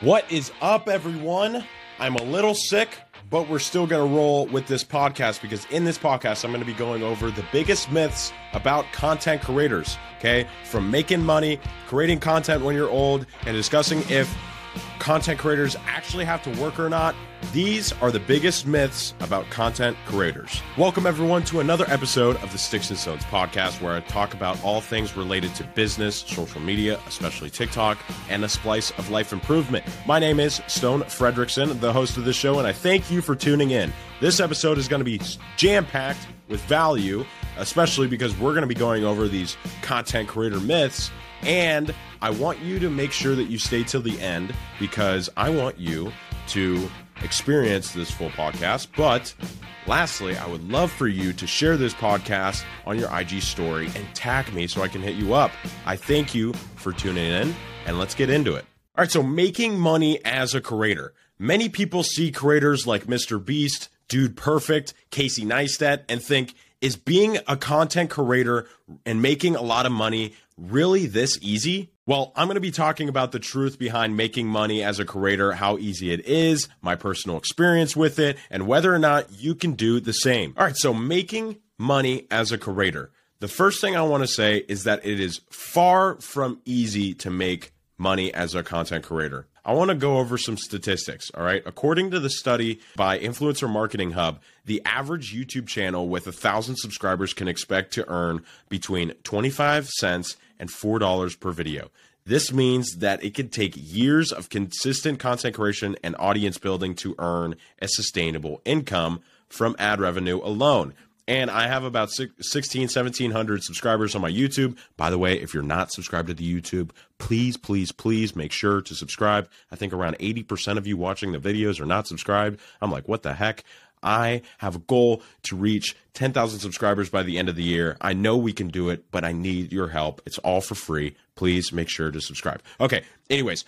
What is up, everyone? I'm a little sick, but we're still going to roll with this podcast because in this podcast, I'm going to be going over the biggest myths about content creators, okay? From making money, creating content when you're old, and discussing if content creators actually have to work or not. These are the biggest myths about content creators. Welcome, everyone, to another episode of the Sticks and Stones podcast, where I talk about all things related to business, social media, especially TikTok, and a splice of life improvement. My name is Stone Fredrickson, the host of the show, and I thank you for tuning in. This episode is going to be jam packed with value, especially because we're going to be going over these content creator myths and I want you to make sure that you stay till the end because I want you to experience this full podcast. But lastly, I would love for you to share this podcast on your IG story and tag me so I can hit you up. I thank you for tuning in and let's get into it. All right, so making money as a creator. Many people see creators like Mr. Beast, Dude Perfect, Casey Neistat, and think, is being a content creator and making a lot of money really this easy? Well, I'm going to be talking about the truth behind making money as a creator, how easy it is, my personal experience with it, and whether or not you can do the same. All right, so making money as a creator. The first thing I want to say is that it is far from easy to make money as a content creator. I want to go over some statistics. All right. According to the study by Influencer Marketing Hub, the average YouTube channel with a thousand subscribers can expect to earn between 25 cents and $4 per video. This means that it could take years of consistent content creation and audience building to earn a sustainable income from ad revenue alone. And I have about 16, 1700 subscribers on my YouTube. By the way, if you're not subscribed to the YouTube, please, please, please make sure to subscribe. I think around 80% of you watching the videos are not subscribed. I'm like, what the heck? I have a goal to reach 10,000 subscribers by the end of the year. I know we can do it, but I need your help. It's all for free. Please make sure to subscribe. Okay. Anyways,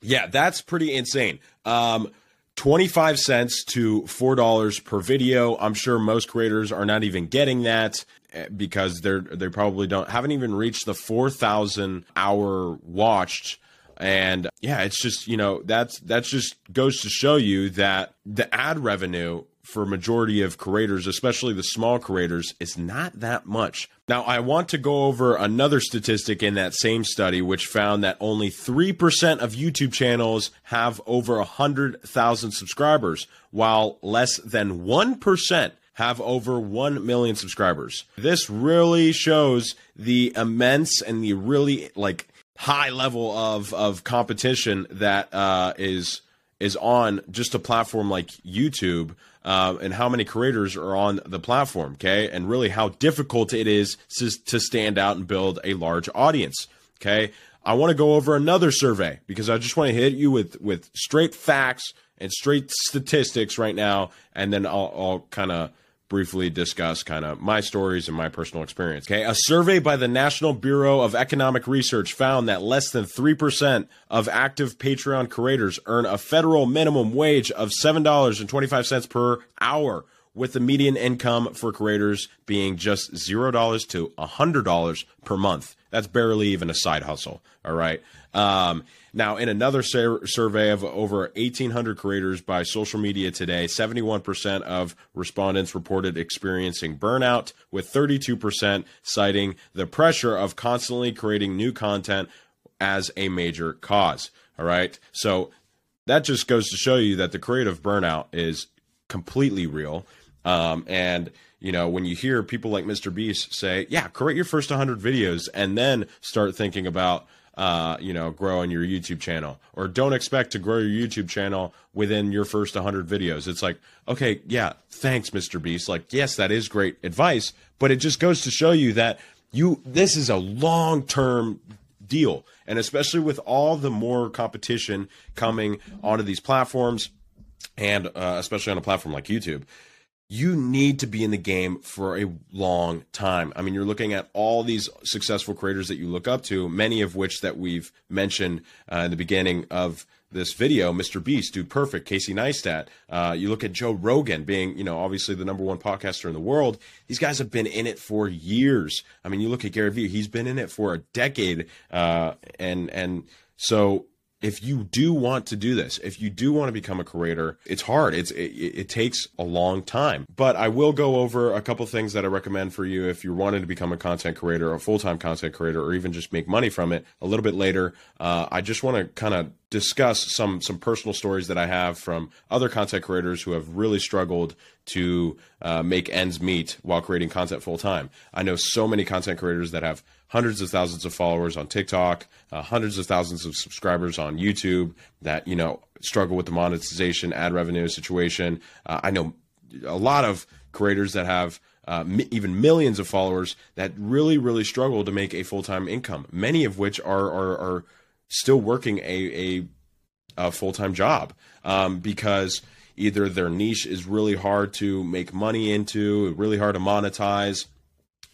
yeah, that's pretty insane. Um, 25 cents to $4 per video. I'm sure most creators are not even getting that eh, because they're they probably don't haven't even reached the 4,000 hour watched and yeah, it's just, you know, that's that's just goes to show you that the ad revenue for majority of creators, especially the small creators, is not that much. Now, I want to go over another statistic in that same study, which found that only 3% of YouTube channels have over 100,000 subscribers, while less than 1% have over 1 million subscribers. This really shows the immense and the really like high level of of competition that uh, is is on just a platform like YouTube. Uh, and how many creators are on the platform, okay? And really how difficult it is to, to stand out and build a large audience, okay? I want to go over another survey because I just want to hit you with with straight facts and straight statistics right now, and then I'll, I'll kind of briefly discuss kind of my stories and my personal experience. Okay. A survey by the National Bureau of Economic Research found that less than 3% of active Patreon creators earn a federal minimum wage of $7.25 per hour, with the median income for creators being just $0 to $100 per month. That's barely even a side hustle. All right. Um, now, in another sur- survey of over 1,800 creators by Social Media Today, 71% of respondents reported experiencing burnout, with 32% citing the pressure of constantly creating new content as a major cause. All right. So that just goes to show you that the creative burnout is completely real. Um, and you know, when you hear people like Mr. Beast say, "Yeah, create your first 100 videos and then start thinking about uh, you know, growing your YouTube channel, or don't expect to grow your YouTube channel within your first 100 videos. It's like, okay, yeah, thanks, Mr. Beast. Like, yes, that is great advice, but it just goes to show you that you this is a long term deal, and especially with all the more competition coming onto these platforms, and uh, especially on a platform like YouTube you need to be in the game for a long time. I mean, you're looking at all these successful creators that you look up to, many of which that we've mentioned uh, in the beginning of this video, Mr. Beast, Dude Perfect, Casey Neistat. Uh, you look at Joe Rogan being, you know, obviously the number one podcaster in the world. These guys have been in it for years. I mean, you look at Gary Vee, he's been in it for a decade. Uh, and, and so if you do want to do this, if you do want to become a creator, it's hard. It's it, it, takes a long time. But I will go over a couple things that I recommend for you if you're wanting to become a content creator, a full time content creator, or even just make money from it a little bit later. Uh, I just want to kind of discuss some some personal stories that I have from other content creators who have really struggled to uh, make ends meet while creating content full time. I know so many content creators that have hundreds of thousands of followers on TikTok, uh, hundreds of thousands of subscribers on YouTube that you know struggle with the monetization, ad revenue situation. Uh, I know a lot of creators that have uh, even millions of followers that really, really struggle to make a full time income. Many of which are are, are still working a a, a full time job um, because either their niche is really hard to make money into, really hard to monetize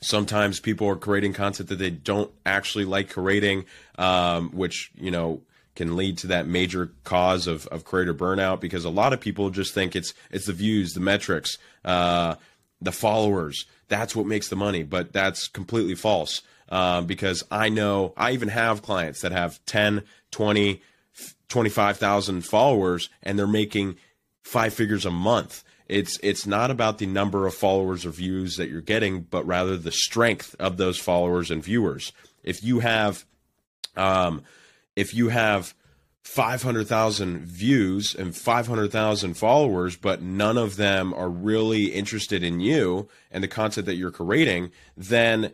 Sometimes people are creating content that they don't actually like creating, um, which, you know, can lead to that major cause of, of creator burnout because a lot of people just think it's it's the views, the metrics, uh, the followers. That's what makes the money, but that's completely false. Um, because I know I even have clients that have 10, 20, 25,000 followers and they're making five figures a month it's it's not about the number of followers or views that you're getting, but rather the strength of those followers and viewers. If you have, um, if you have 500,000 views and 500,000 followers, but none of them are really interested in you and the content that you're creating, then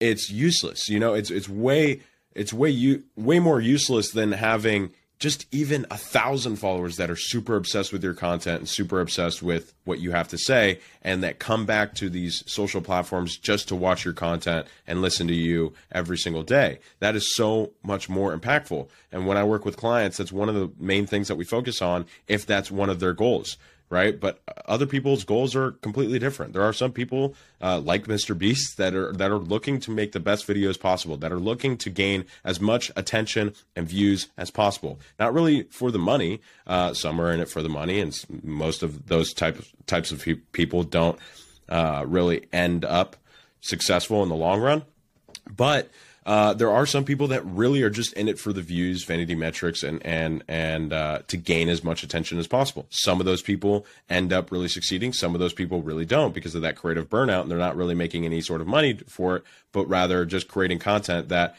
it's useless. You know, it's it's way it's way you way more useless than having just even a thousand followers that are super obsessed with your content and super obsessed with what you have to say and that come back to these social platforms just to watch your content and listen to you every single day. That is so much more impactful. And when I work with clients, that's one of the main things that we focus on if that's one of their goals right? But other people's goals are completely different. There are some people uh, like Mr. Beast that are that are looking to make the best videos possible, that are looking to gain as much attention and views as possible. Not really for the money. Uh, some are in it for the money, and most of those types types of people don't uh, really end up successful in the long run. But uh, there are some people that really are just in it for the views, vanity metrics, and and and uh, to gain as much attention as possible. Some of those people end up really succeeding. Some of those people really don't because of that creative burnout, and they're not really making any sort of money for it, but rather just creating content that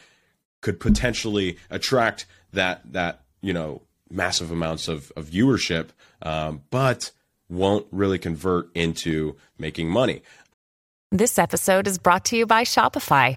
could potentially attract that that you know massive amounts of, of viewership, um, but won't really convert into making money. This episode is brought to you by Shopify.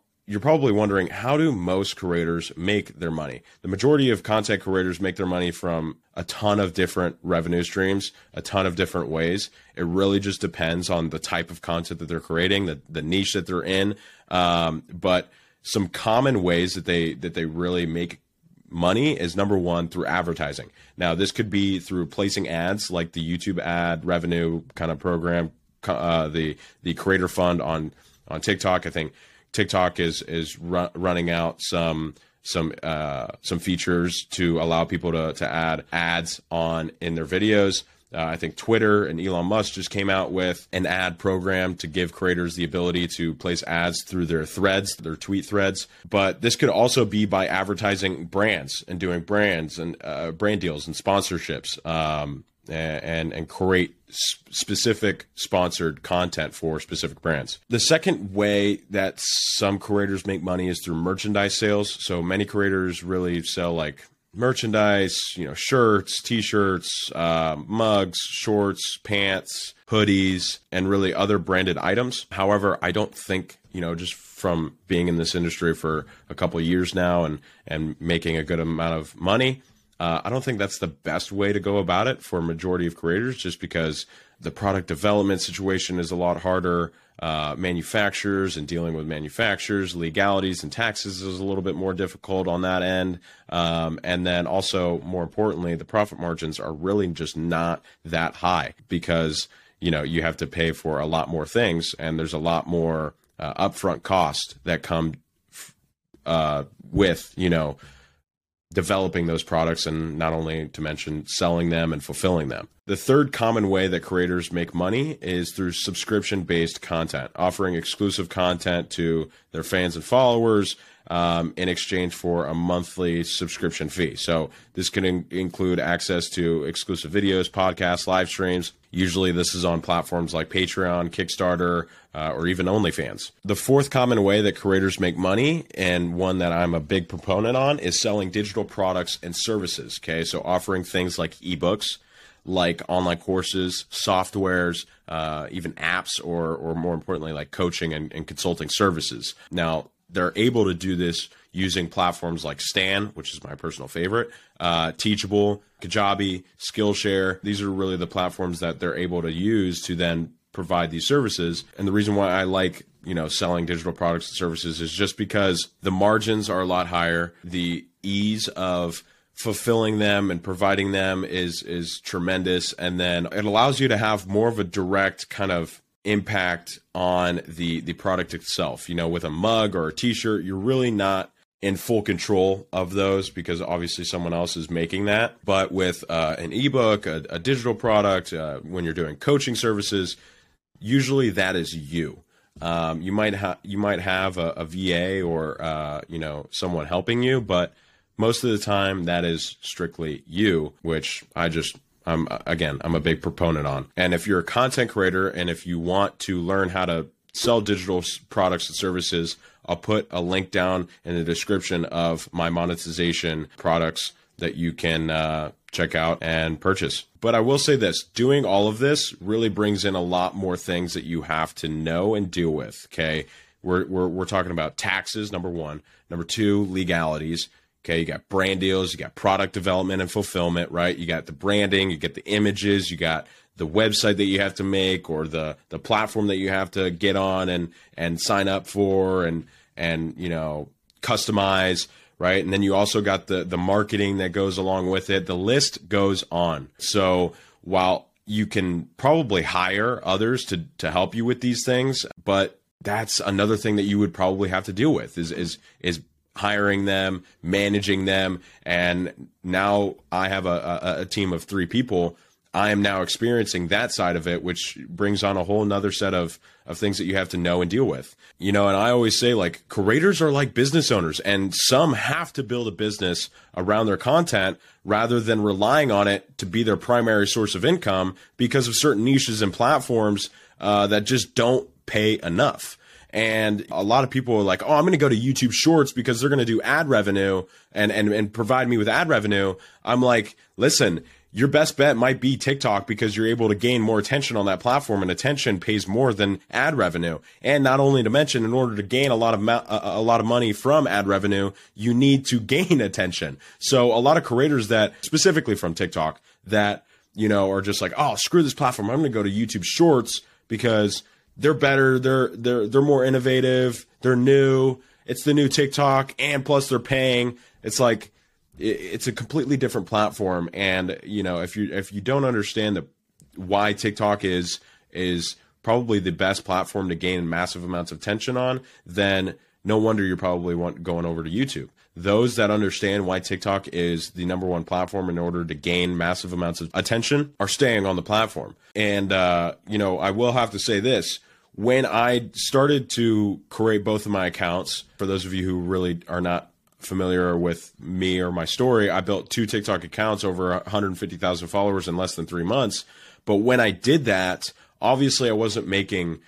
you're probably wondering how do most creators make their money? The majority of content creators make their money from a ton of different revenue streams, a ton of different ways. It really just depends on the type of content that they're creating, the, the niche that they're in. Um, but some common ways that they that they really make money is number one through advertising. Now, this could be through placing ads like the YouTube ad revenue kind of program, uh, the the Creator Fund on on TikTok. I think TikTok is is ru- running out some some uh, some features to allow people to to add ads on in their videos. Uh, I think Twitter and Elon Musk just came out with an ad program to give creators the ability to place ads through their threads, their tweet threads. But this could also be by advertising brands and doing brands and uh, brand deals and sponsorships. Um, and and create specific sponsored content for specific brands. The second way that some creators make money is through merchandise sales. So many creators really sell like merchandise, you know, shirts, t-shirts, uh, mugs, shorts, pants, hoodies, and really other branded items. However, I don't think you know just from being in this industry for a couple years now and and making a good amount of money uh, I don't think that's the best way to go about it for a majority of creators, just because the product development situation is a lot harder. uh, manufacturers and dealing with manufacturers, legalities and taxes is a little bit more difficult on that end. Um, and then also, more importantly, the profit margins are really just not that high because you know you have to pay for a lot more things, and there's a lot more uh, upfront cost that come uh, with you know developing those products and not only to mention selling them and fulfilling them. The third common way that creators make money is through subscription based content, offering exclusive content to their fans and followers um, in exchange for a monthly subscription fee. So this can in- include access to exclusive videos, podcasts, live streams. Usually, this is on platforms like Patreon, Kickstarter, uh, or even OnlyFans. The fourth common way that creators make money, and one that I'm a big proponent on, is selling digital products and services. Okay, so offering things like ebooks, like online courses, softwares, uh, even apps, or or more importantly, like coaching and, and consulting services. Now, they're able to do this using platforms like Stan, which is my personal favorite, uh, Teachable, Kajabi, Skillshare. These are really the platforms that they're able to use to then provide these services. And the reason why I like you know selling digital products and services is just because the margins are a lot higher, the ease of fulfilling them and providing them is is tremendous and then it allows you to have more of a direct kind of impact on the the product itself. You know, with a mug or a t-shirt, you're really not in full control of those because obviously someone else is making that. But with uh, an ebook, a, a digital product, uh, when you're doing coaching services, usually that is you. Um, you might have you might have a, a VA or uh, you know someone helping you, but most of the time that is strictly you, which I just I'm again, I'm a big proponent on. And if you're a content creator and if you want to learn how to sell digital products and services, I'll put a link down in the description of my monetization products that you can uh, check out and purchase. But I will say this doing all of this really brings in a lot more things that you have to know and deal with. Okay. We're, we're, we're talking about taxes, number one. Number two, legalities. Okay, you got brand deals, you got product development and fulfillment, right? You got the branding, you get the images, you got the website that you have to make or the the platform that you have to get on and and sign up for and and you know customize, right? And then you also got the the marketing that goes along with it. The list goes on. So while you can probably hire others to to help you with these things, but that's another thing that you would probably have to deal with is is is hiring them, managing them, and now I have a, a, a, team of three people. I am now experiencing that side of it, which brings on a whole nother set of of things that you have to know and deal with. You know, and I always say like creators are like business owners, and some have to build a business around their content rather than relying on it to be their primary source of income because of certain niches and platforms uh, that just don't pay enough. And a lot of people are like, oh, I'm going to go to YouTube Shorts because they're going to do ad revenue and, and, and provide me with ad revenue. I'm like, listen, your best bet might be TikTok because you're able to gain more attention on that platform and attention pays more than ad revenue. And not only to mention, in order to gain a lot of a lot of money from ad revenue, you need to gain attention. So a lot of creators that specifically from TikTok that, you know, are just like, oh, screw this platform. I'm going to go to YouTube Shorts because they're better. They're they're they're more innovative. They're new. It's the new TikTok, and plus they're paying. It's like it's a completely different platform. And you know, if you if you don't understand the why TikTok is is probably the best platform to gain massive amounts of attention on, then no wonder you're probably want, going over to YouTube. Those that understand why TikTok is the number one platform in order to gain massive amounts of attention are staying on the platform. And, uh, you know, I will have to say this when I started to create both of my accounts, for those of you who really are not familiar with me or my story, I built two TikTok accounts over 150,000 followers in less than three months. But when I did that, obviously I wasn't making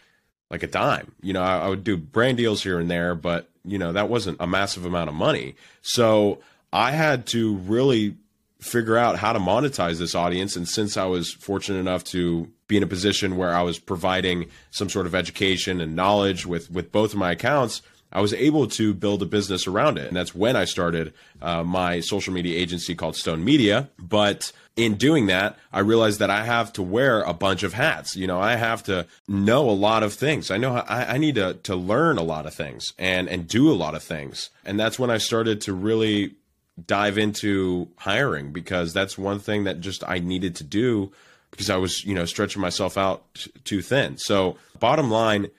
like a dime. You know, I, I would do brand deals here and there, but you know, that wasn't a massive amount of money. So I had to really figure out how to monetize this audience. And since I was fortunate enough to be in a position where I was providing some sort of education and knowledge with with both of my accounts, I was able to build a business around it. And that's when I started uh, my social media agency called Stone Media. But in doing that, I realized that I have to wear a bunch of hats. You know, I have to know a lot of things. I know I, I need to, to learn a lot of things and, and do a lot of things. And that's when I started to really dive into hiring because that's one thing that just I needed to do because I was, you know, stretching myself out t- too thin. So, bottom line,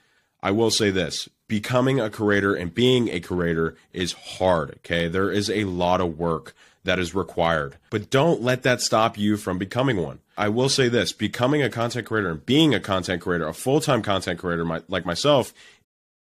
I will say this becoming a curator and being a curator is hard. Okay. There is a lot of work that is required, but don't let that stop you from becoming one. I will say this becoming a content creator and being a content creator, a full time content creator my, like myself,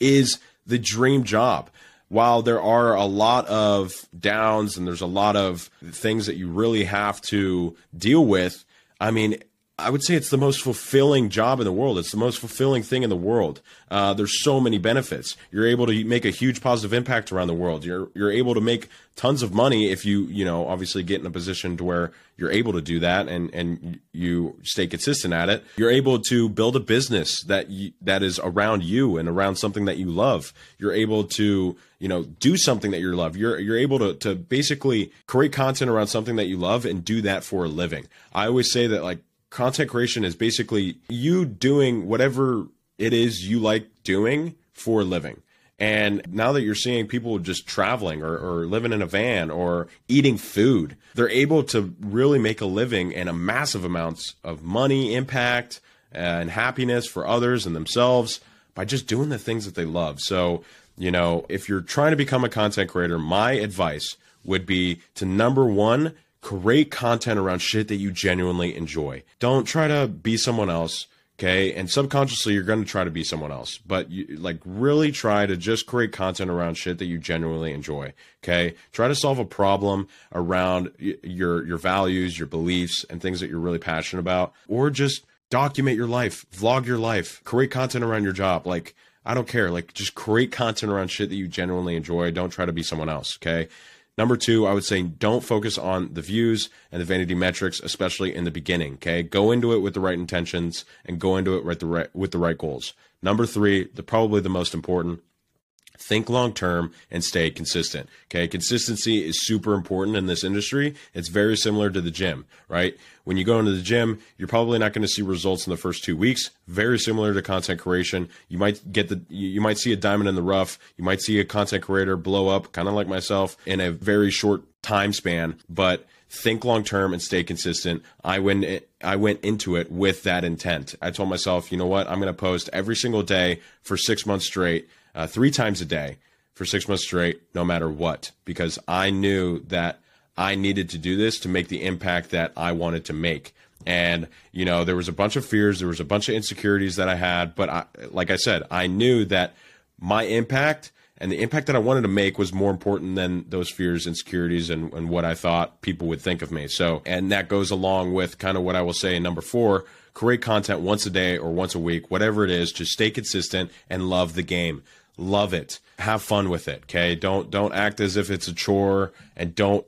is the dream job. While there are a lot of downs and there's a lot of things that you really have to deal with, I mean, I would say it's the most fulfilling job in the world. It's the most fulfilling thing in the world. Uh, there's so many benefits. You're able to make a huge positive impact around the world. You're you're able to make tons of money if you you know obviously get in a position to where you're able to do that and and you stay consistent at it. You're able to build a business that you, that is around you and around something that you love. You're able to you know do something that you love. You're you're able to to basically create content around something that you love and do that for a living. I always say that like content creation is basically you doing whatever it is you like doing for a living. And now that you're seeing people just traveling or, or, living in a van or eating food, they're able to really make a living and a massive amounts of money, impact, and happiness for others and themselves by just doing the things that they love. So, you know, if you're trying to become a content creator, my advice would be to number one, create content around shit that you genuinely enjoy. Don't try to be someone else. Okay. And subconsciously, you're going to try to be someone else, but you like really try to just create content around shit that you genuinely enjoy. Okay. Try to solve a problem around your, your values, your beliefs, and things that you're really passionate about, or just document your life, vlog your life, create content around your job. Like, I don't care. Like, just create content around shit that you genuinely enjoy. Don't try to be someone else. Okay. Number two, I would say don't focus on the views and the vanity metrics, especially in the beginning. Okay, go into it with the right intentions and go into it with the right with the right goals. Number three, the probably the most important, think long term and stay consistent. Okay. Consistency is super important in this industry. It's very similar to the gym, right? When you go into the gym, you're probably not going to see results in the first two weeks. Very similar to content creation. You might get the, you might see a diamond in the rough. You might see a content creator blow up, kind of like myself, in a very short time span, but think long term and stay consistent. I went I went into it with that intent. I told myself, you know what? I'm going to post every single day for 6 months straight uh, three times a day for six months straight, no matter what, because I knew that I needed to do this to make the impact that I wanted to make. And, you know, there was a bunch of fears, there was a bunch of insecurities that I had, but I, like I said, I knew that my impact and the impact that I wanted to make was more important than those fears, insecurities, and, and what I thought people would think of me. So, and that goes along with kind of what I will say in number four create content once a day or once a week, whatever it is, just stay consistent and love the game love it. Have fun with it okay? Don't don't act as if it's a chore and don't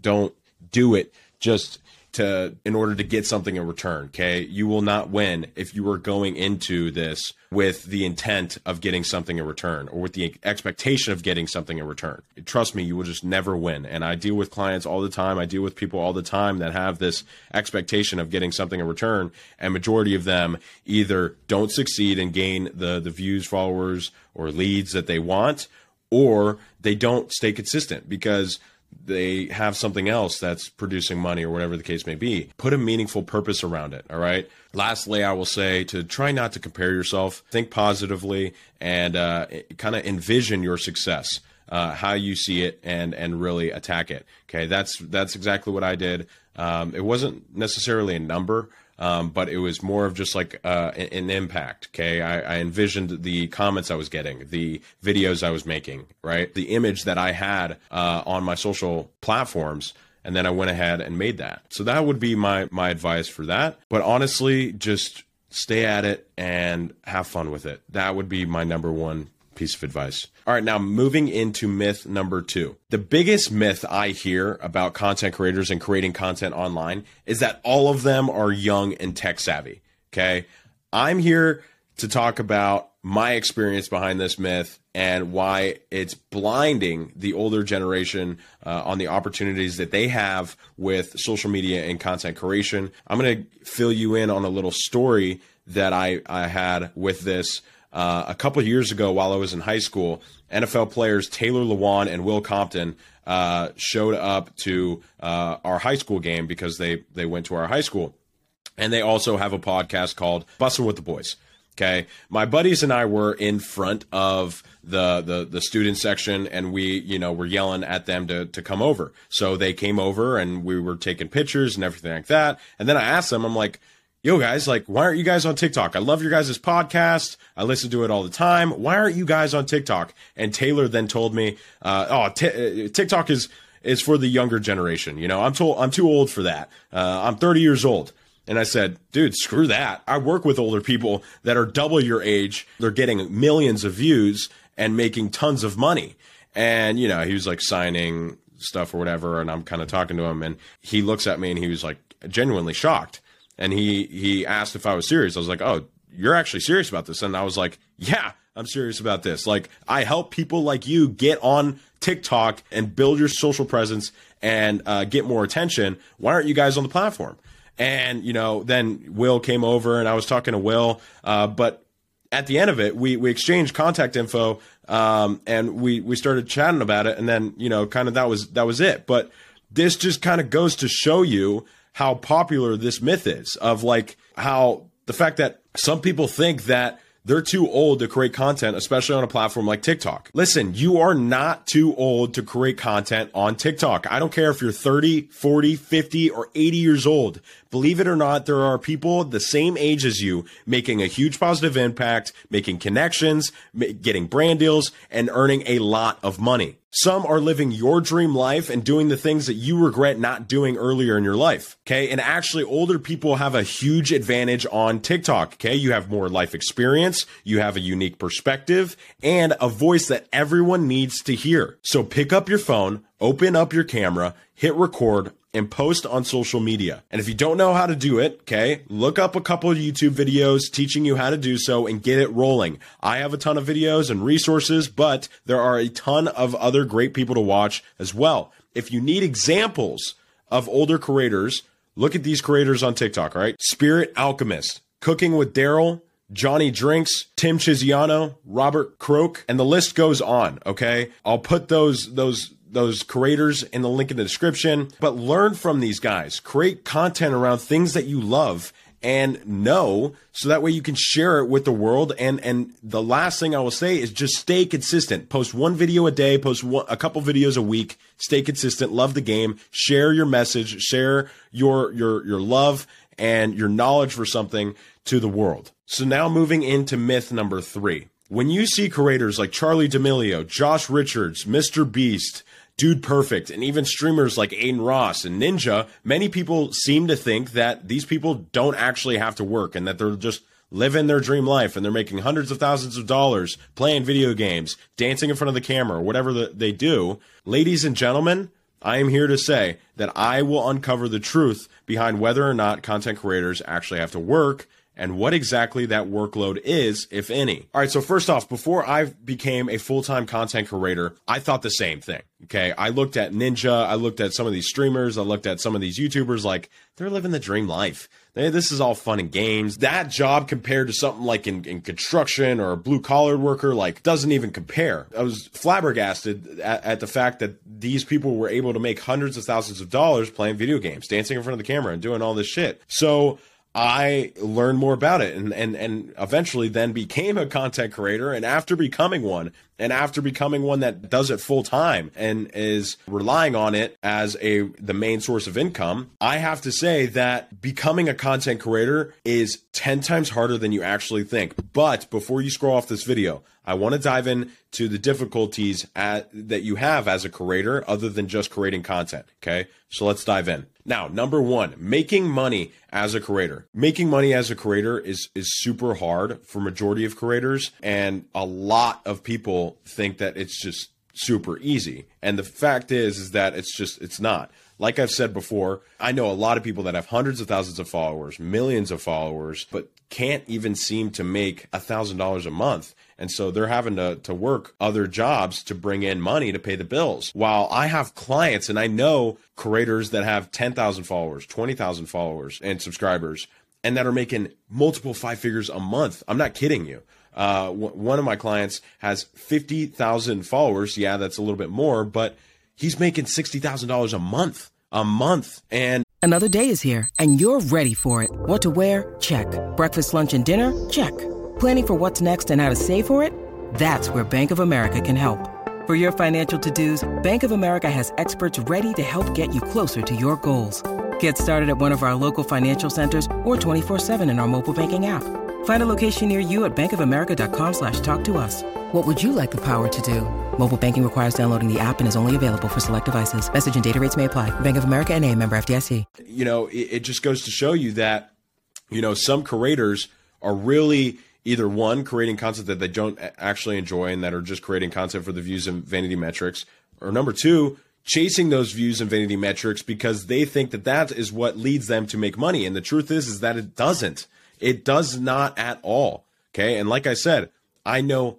don't do it. Just to in order to get something in return okay? You will not win if you are going into this with the intent of getting something in return or with the expectation of getting something in return. Trust me you will just never win. And i deal with clients all the time. I deal with people all the time that have this expectation of getting something in return. And majority of them either don't succeed and gain the the views followers or leads that they want or they don't stay consistent because they have something else that's producing money or whatever the case may be. Put a meaningful purpose around it. All right. Lastly, I will say to try not to compare yourself, think positively, and uh, kind of envision your success. Uh, how you see it and and really attack it. Okay, that's that's exactly what I did. Um, it wasn't necessarily a number. um, but it was more of just like uh, an impact. Okay, I, I envisioned the comments I was getting, the videos I was making, right, the image that I had uh, on my social platforms and then I went ahead and made that. So that would be my my advice for that. But honestly, just stay at it and have fun with it. That would be my number one piece of advice. All right, now moving into myth number two. The biggest myth I hear about content creators and creating content online is that all of them are young and tech savvy. Okay. I'm here to talk about my experience behind this myth and why it's blinding the older generation uh, on the opportunities that they have with social media and content creation. I'm going to fill you in on a little story that I, I had with this. Uh, a couple years ago, while I was in high school, NFL players Taylor Lewan and Will Compton uh, showed up to uh, our high school game because they they went to our high school, and they also have a podcast called Bussin' with the Boys. Okay, my buddies and I were in front of the the the student section, and we you know were yelling at them to to come over. So they came over, and we were taking pictures and everything like that. And then I asked them, I'm like, "Yo, guys, like, why aren't you guys on TikTok? I love your guys' podcast. I listen to it all the time. Why aren't you guys on TikTok?" And Taylor then told me, uh, "Oh, t- uh, TikTok is." is for the younger generation. You know, I'm too I'm too old for that. Uh, I'm 30 years old. And I said, dude, screw that. I work with older people that are double your age. They're getting millions of views and making tons of money. And, you know, he was like signing stuff or whatever. And I'm kind of talking to him and he looks at me and he was like genuinely shocked. And he, he asked if I was serious. I was like, oh, you're actually serious about this. And I was like, yeah, I'm serious about this. Like, I help people like you get on TikTok and build your social presence and uh, get more attention. Why aren't you guys on the platform? And, you know, then Will came over and I was talking to Will. Uh, but at the end of it, we, we exchanged contact info um, and we, we started chatting about it. And then, you know, kind of that was that was it. But this just kind of goes to show you how popular this myth is of like how the fact that some people think that they're too old to create content, especially on a platform like TikTok. Listen, you are not too old to create content on TikTok. I don't care if you're 30, 40, 50, or 80 years old. Believe it or not, there are people the same age as you making a huge positive impact, making connections, getting brand deals, and earning a lot of money. Some are living your dream life and doing the things that you regret not doing earlier in your life. Okay. And actually, older people have a huge advantage on TikTok. Okay. You have more life experience, you have a unique perspective, and a voice that everyone needs to hear. So pick up your phone, open up your camera, hit record, and post on social media. And if you don't know how to do it, okay, look up a couple of YouTube videos teaching you how to do so and get it rolling. I have a ton of videos and resources, but there are a ton of other great people to watch as well. If you need examples of older creators, look at these creators on TikTok, all right? Spirit Alchemist, Cooking with Daryl, Johnny Drinks, Tim Chiziano, Robert Croak, and the list goes on. Okay. I'll put those, those those creators in the link in the description. But learn from these guys. Create content around things that you love and know so that way you can share it with the world. And and the last thing i will say is just stay consistent. Post one video a day post one, a couple videos a week. Stay consistent. Love the game. Share your message. Share your your your love and your knowledge for something to the world. So now moving into myth number 3 when you see creators like Charli d'amelio josh richards mr beast Dude Perfect, and even streamers like Adin Ross and Ninja, many people seem to think that these people don't actually have to work and that they're just living their dream life and they're making hundreds of thousands of dollars playing video games, dancing in front of the camera, or whatever the, they do. Ladies and gentlemen, I am here to say that I will uncover the truth behind whether or not content creators actually have to work and what exactly that workload is, if any. All right, so first off, before I became a full time content creator, I thought the same thing. Okay, I looked at Ninja, I looked at some of these streamers, I looked at some of these YouTubers, like they're living the dream life. They, this is all fun and games. That job compared to something like in, in construction or a blue collar worker, like doesn't even compare. I was flabbergasted at, at the fact that these people were able to make hundreds of thousands of dollars playing video games, dancing in front of the camera, and doing all this shit. So I learned more about it and, and, and eventually then became a content creator. And after becoming one, And after becoming one that does it full time and is relying on it as a the main source of income, I have to say that becoming a content creator is 10 times harder than you actually think. But before you scroll off this video, I want to dive into the difficulties at, that you have as a creator other than just creating content. Okay. So let's dive in. Now, number one, making money as a creator. Making money as a creator is is super hard for majority of creators, and a lot of people think that it's just super easy. And the fact is, is that it's just it's not. Like I've said before, I know a lot of people that have hundreds of thousands of followers, millions of followers, but can't even seem to make a thousand dollars a month. And so they're having to, to work other jobs to bring in money to pay the bills. While I have clients and I know creators that have 10,000 followers, 20,000 followers and subscribers and that are making multiple five figures a month. I'm not kidding you. Uh, w- one of my clients has 50,000 followers. Yeah, that's a little bit more, but he's making $60,000 a month, a month. And another day is here and you're ready for it. What to wear? Check. Breakfast, lunch, and dinner? Check. Planning for what's next and how to save for it? That's where Bank of America can help. For your financial to-dos, Bank of America has experts ready to help get you closer to your goals. Get started at one of our local financial centers or 24-7 in our mobile banking app. Find a location near you at bankofamerica.com slash talk to us. What would you like the power to do? Mobile banking requires downloading the app and is only available for select devices. Message and data rates may apply. Bank of America and a member FDIC. You know, it, it just goes to show you that, you know, some creators are really – either one creating content that they don't actually enjoy and that are just creating content for the views and vanity metrics or number two chasing those views and vanity metrics because they think that that is what leads them to make money. And the truth is is that it doesn't. It does not at all. Okay? And like i said i know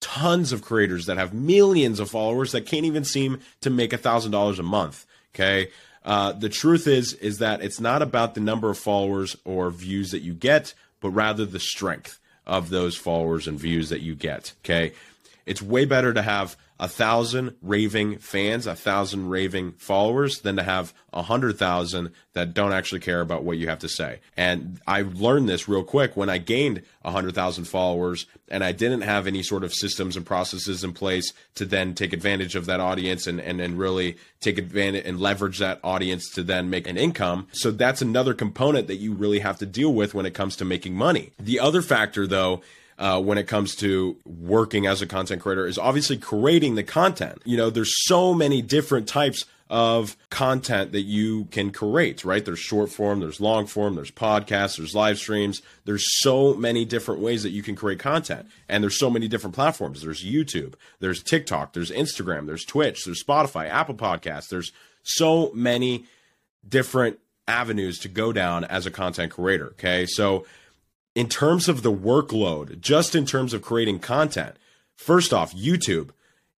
tons of creators that have millions of followers that can't even seem to make a thousand dollars a month. Okay? Uh, the truth is is that it's not about the number of followers or views that you get but rather the strength of those followers and views that you get. Okay. It's way better to have a thousand raving fans, a thousand raving followers than to have a hundred thousand that don't actually care about what you have to say. And I learned this real quick when I gained a hundred thousand followers and I didn't have any sort of systems and processes in place to then take advantage of that audience and, and, and really take advantage and leverage that audience to then make an income. So that's another component that you really have to deal with when it comes to making money. The other factor though, uh, when it comes to working as a content creator is obviously creating the content. You know, there's so many different types of content that you can create, right? There's short form, there's long form, there's podcasts, there's live streams. There's so many different ways that you can create content. And there's so many different platforms. There's YouTube, there's TikTok, there's Instagram, there's Twitch, there's Spotify, Apple Podcasts. There's so many different avenues to go down as a content creator. Okay. So in terms of the workload, just in terms of creating content, first off, YouTube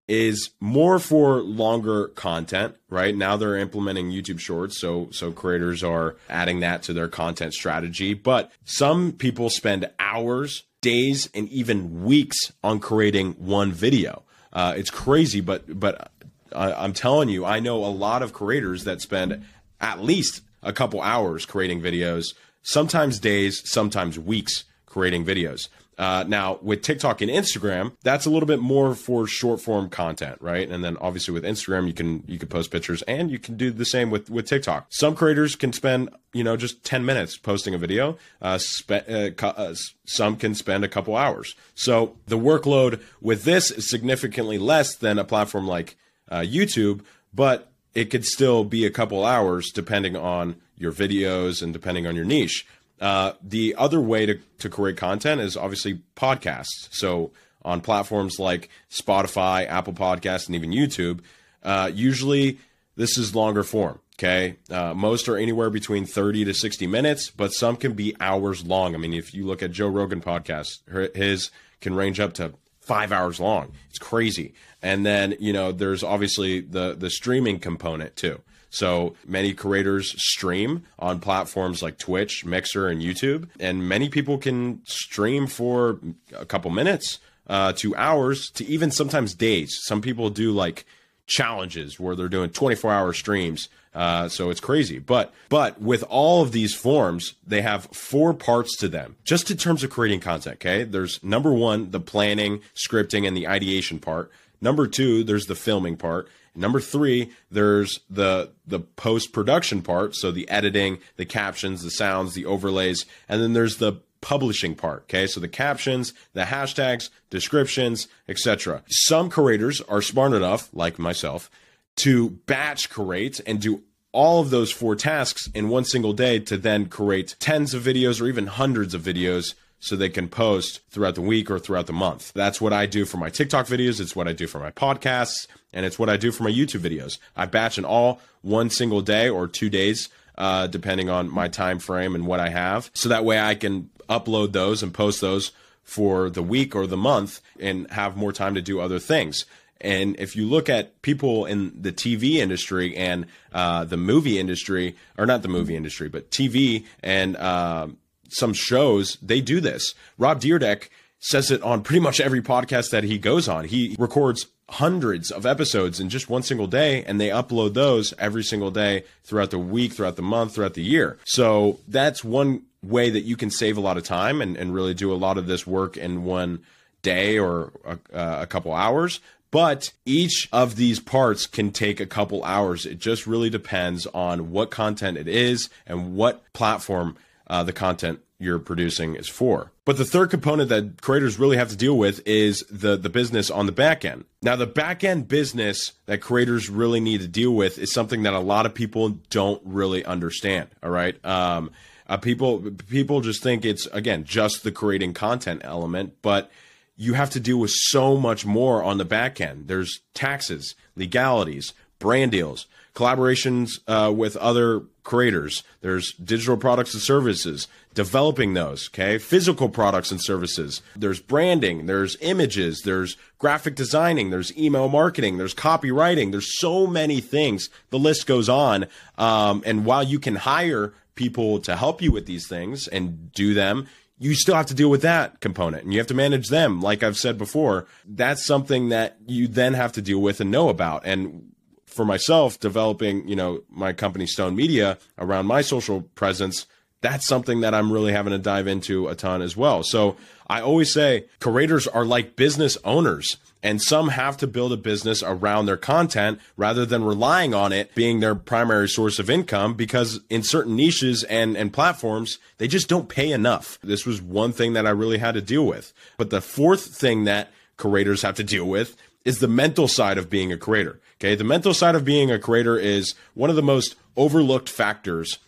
is more for longer content, right? Now they're implementing YouTube Shorts, so so creators are adding that to their content strategy, but some people spend hours, days, and even weeks on creating one video. Uh, it's crazy, but but I, I'm telling you, I know a lot of creators that spend at least a couple hours creating videos sometimes days, sometimes weeks creating videos. Uh, now, with TikTok and Instagram, that's a little bit more for short form content, right? And then obviously with Instagram, you can you can post pictures, and you can do the same with with TikTok. Some creators can spend you know just ten minutes posting a video. Uh, spe- uh, uh some can spend a couple hours. So the workload with this is significantly less than a platform like uh, YouTube, but it could still be a couple hours depending on your videos and depending on your niche. Uh, the other way to, to create content is obviously podcasts. So on platforms like Spotify, Apple Podcasts, and even YouTube, uh, usually this is longer form. Okay. Uh, most are anywhere between 30 to 60 minutes, but some can be hours long. I mean, if you look at Joe Rogan podcast, his can range up to five hours long. It's crazy. And then, you know, there's obviously the, the streaming component too. So many creators stream on platforms like Twitch, Mixer, and YouTube, and many people can stream for a couple minutes uh, to hours to even sometimes days. Some people do like challenges where they're doing 24 hour streams Uh, so it's crazy. But but with all of these forms, they have four parts to them. Just in terms of creating content, okay? There's number one, the planning, scripting, and the ideation part. Number two, there's the filming part. Number three, there's the the post production part, so the editing, the captions, the sounds, the overlays, and then there's the publishing part. Okay, so the captions, the hashtags, descriptions, etc. Some creators are smart enough, like myself, to batch create and do all of those four tasks in one single day to then create tens of videos or even hundreds of videos so they can post throughout the week or throughout the month. That's what I do for my TikTok videos. It's what I do for my podcasts, and it's what I do for my YouTube videos. I batch in all one single day or two days, uh, depending on my time frame and what I have. So that way I can upload those and post those for the week or the month and have more time to do other things. And if you look at people in the TV industry and uh, the movie industry, or not the movie industry, but TV and uh, some shows, they do this. Rob Dyrdek says it on pretty much every podcast that he goes on. He records hundreds of episodes in just one single day and they upload those every single day throughout the week, throughout the month, throughout the year. So that's one way that you can save a lot of time and, and really do a lot of this work in one day or a, uh, a couple hours but each of these parts can take a couple hours. It just really depends on what content it is and what platform uh, the content you're producing is for. But the third component that creators really have to deal with is the the business on the back end. Now, the back end business that creators really need to deal with is something that a lot of people don't really understand. All right. Um, uh, people people just think it's again just the creating content element, but you have to deal with so much more on the back end. There's taxes, legalities, brand deals, collaborations uh, with other creators. There's digital products and services, developing those, okay? Physical products and services. There's branding, there's images, there's graphic designing, there's email marketing, there's copywriting. There's so many things. The list goes on. Um, and while you can hire people to help you with these things and do them, you still have to deal with that component and you have to manage them. Like I've said before, that's something that you then have to deal with and know about. And for myself, developing, you know, my company Stone Media around my social presence, that's something that I'm really having to dive into a ton as well. So I always say creators are like business owners and some have to build a business around their content rather than relying on it being their primary source of income because in certain niches and, and platforms, they just don't pay enough. This was one thing that I really had to deal with. But the fourth thing that creators have to deal with is the mental side of being a creator. Okay. The mental side of being a creator is one of the most overlooked factors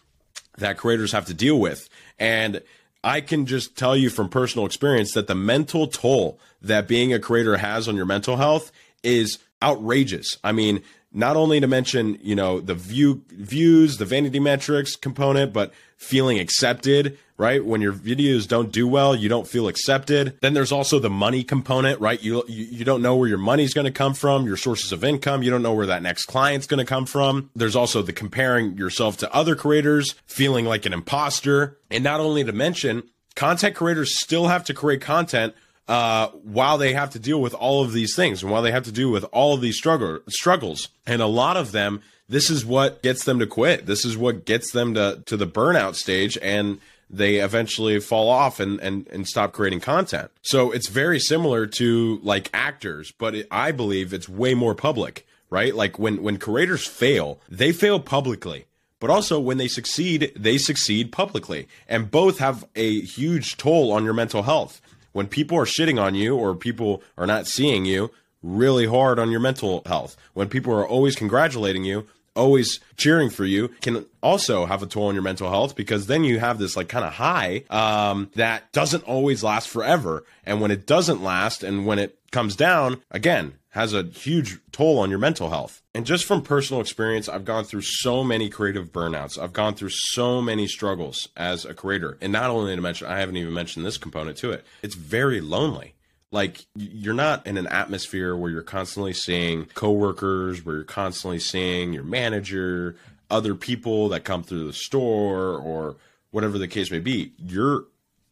that creators have to deal with. And I can just tell you from personal experience that the mental toll that being a creator has on your mental health is outrageous. I mean, not only to mention, you know, the view views, the vanity metrics component, but feeling accepted, right? When your videos don't do well, you don't feel accepted. Then there's also the money component, right? You you, you don't know where your money's going to come from, your sources of income, you don't know where that next client's going to come from. There's also the comparing yourself to other creators, feeling like an imposter, and not only to mention, content creators still have to create content uh, while they have to deal with all of these things and while they have to deal with all of these struggle, struggles. And a lot of them, this is what gets them to quit. This is what gets them to, to the burnout stage and they eventually fall off and, and, and stop creating content. So it's very similar to like actors, but it, I believe it's way more public, right? Like when, when creators fail, they fail publicly but also when they succeed, they succeed publicly. And both have a huge toll on your mental health when people are shitting on you or people are not seeing you, really hard on your mental health. When people are always congratulating you, always cheering for you can also have a toll on your mental health because then you have this like kind of high um, that doesn't always last forever. And when it doesn't last and when it comes down, again, has a huge toll on your mental health. And just from personal experience, I've gone through so many creative burnouts. I've gone through so many struggles as a creator. And not only to mention, I haven't even mentioned this component to it, it's very lonely. Like you're not in an atmosphere where you're constantly seeing coworkers, where you're constantly seeing your manager, other people that come through the store or whatever the case may be. You're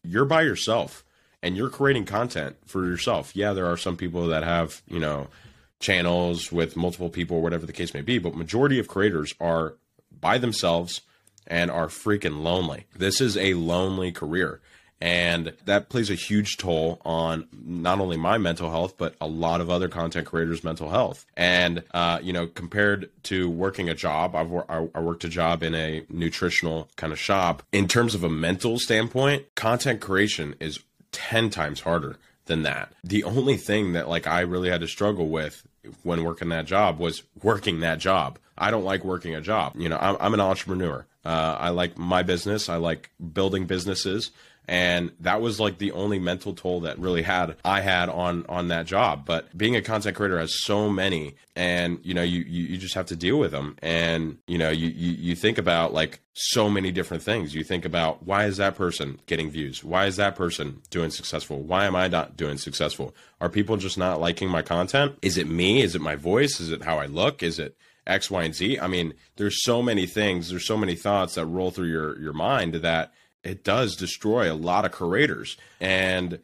you're by yourself and you're creating content for yourself. Yeah, there are some people that have, you know, channels with multiple people or whatever the case may be, but majority of creators are by themselves and are freaking lonely. This is a lonely career. And that plays a huge toll on not only my mental health, but a lot of other content creators' mental health. And, uh, you know, compared to working a job, I've, I worked a job in a nutritional kind of shop. In terms of a mental standpoint, content creation is 10 times harder than that. The only thing that like I really had to struggle with when working that job was working that job. I don't like working a job. You know, I'm, I'm an entrepreneur. Uh, I like my business. I like building businesses and that was like the only mental toll that really had I had on on that job. But being a content creator has so many, and you know you you, you just have to deal with them, and you know you, you you think about like so many different things. You think about why is that person getting views? Why is that person doing successful? Why am I not doing successful? Are people just not liking my content? Is it me? Is it my voice? Is it how I look? Is it X, Y, and Z? I mean, there's so many things, there's so many thoughts that roll through your your mind that it does destroy a lot of creators and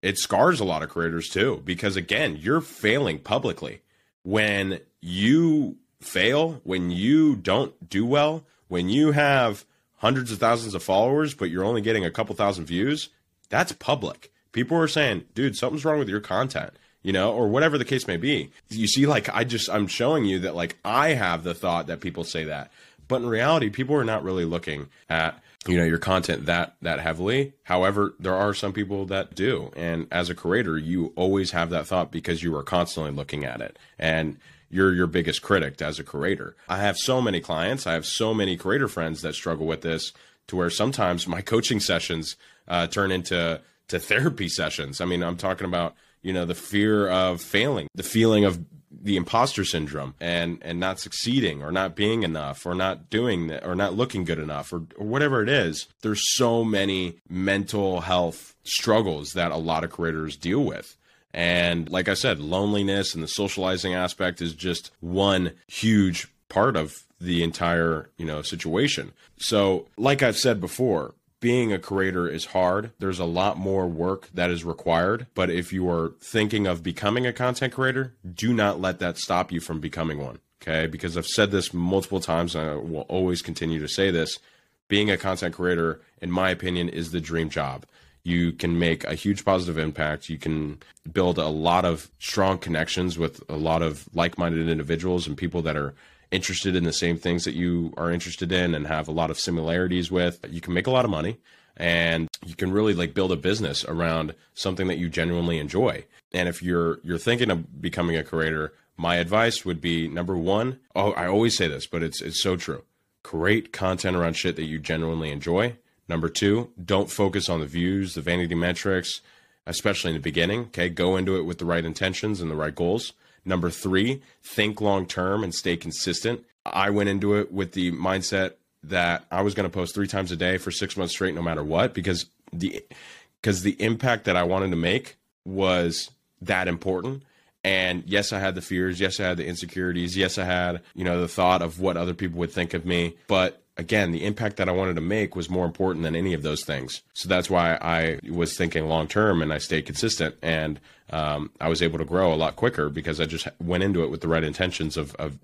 it scars a lot of creators too because again you're failing publicly. When you fail when you don't do well when you have hundreds of thousands of followers but you're only getting a couple thousand views that's public. People are saying dude something's wrong with your content you know or whatever the case may be. You see like i just i'm showing you that like i have the thought that people say that but in reality people are not really looking at you know your content that that heavily. However there are some people that do. And as a creator you always have that thought because you are constantly looking at it. And you're your biggest critic as a creator. I have so many clients. I have so many creator friends that struggle with this to where sometimes my coaching sessions uh, turn into to therapy sessions. I mean i'm talking about you know the fear of failing the feeling of the imposter syndrome and and not succeeding or not being enough or not doing that or not looking good enough or, or whatever it is there's so many mental health struggles that a lot of creators deal with. And like i said loneliness and the socializing aspect is just one huge part of the entire you know situation. So like i've said before being a creator is hard. There's a lot more work that is required. But if you are thinking of becoming a content creator, do not let that stop you from becoming one. Okay. Because I've said this multiple times and I will always continue to say this. Being a content creator, in my opinion, is the dream job. You can make a huge positive impact. You can build a lot of strong connections with a lot of like minded individuals and people that are interested in the same things that you are interested in and have a lot of similarities with, you can make a lot of money and you can really like build a business around something that you genuinely enjoy. And if you're you're thinking of becoming a creator, my advice would be number 1, oh I always say this, but it's it's so true. Create content around shit that you genuinely enjoy. Number 2, don't focus on the views, the vanity metrics, especially in the beginning, okay? Go into it with the right intentions and the right goals. Number three, think long term and stay consistent. I went into it with the mindset that I was going to post three times a day for six months straight, no matter what, because the because the impact that I wanted to make was that important. And yes, I had the fears. Yes, I had the insecurities. Yes, I had you know the thought of what other people would think of me. But again, the impact that I wanted to make was more important than any of those things. So that's why I was thinking long term and I stayed consistent and um, I was able to grow a lot quicker because I just went into it with the right intentions of, of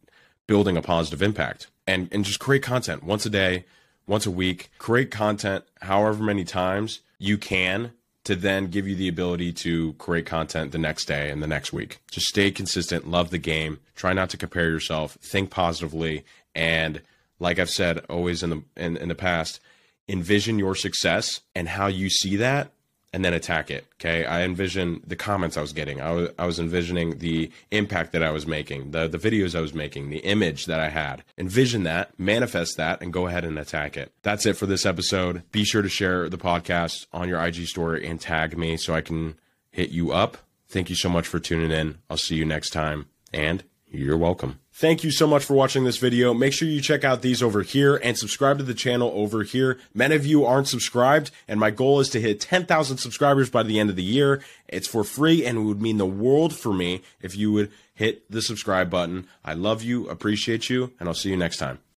building a positive impact and, and just create content once a day, once a week, create content however many times you can to then give you the ability to create content the next day and the next week. Just stay consistent, love the game, try not to compare yourself, think positively, and like I've said always in the in, in the past, envision your success and how you see that and then attack it. Okay. I envision the comments I was getting. I was, I was envisioning the impact that I was making, the, the videos I was making, the image that I had. Envision that, manifest that, and go ahead and attack it. That's it for this episode. Be sure to share the podcast on your IG story and tag me so I can hit you up. Thank you so much for tuning in. I'll see you next time, and you're welcome. Thank you so much for watching this video. Make sure you check out these over here and subscribe to the channel over here. Many of you aren't subscribed, and my goal is to hit 10,000 subscribers by the end of the year. It's for free, and it would mean the world for me if you would hit the subscribe button. I love you, appreciate you, and I'll see you next time.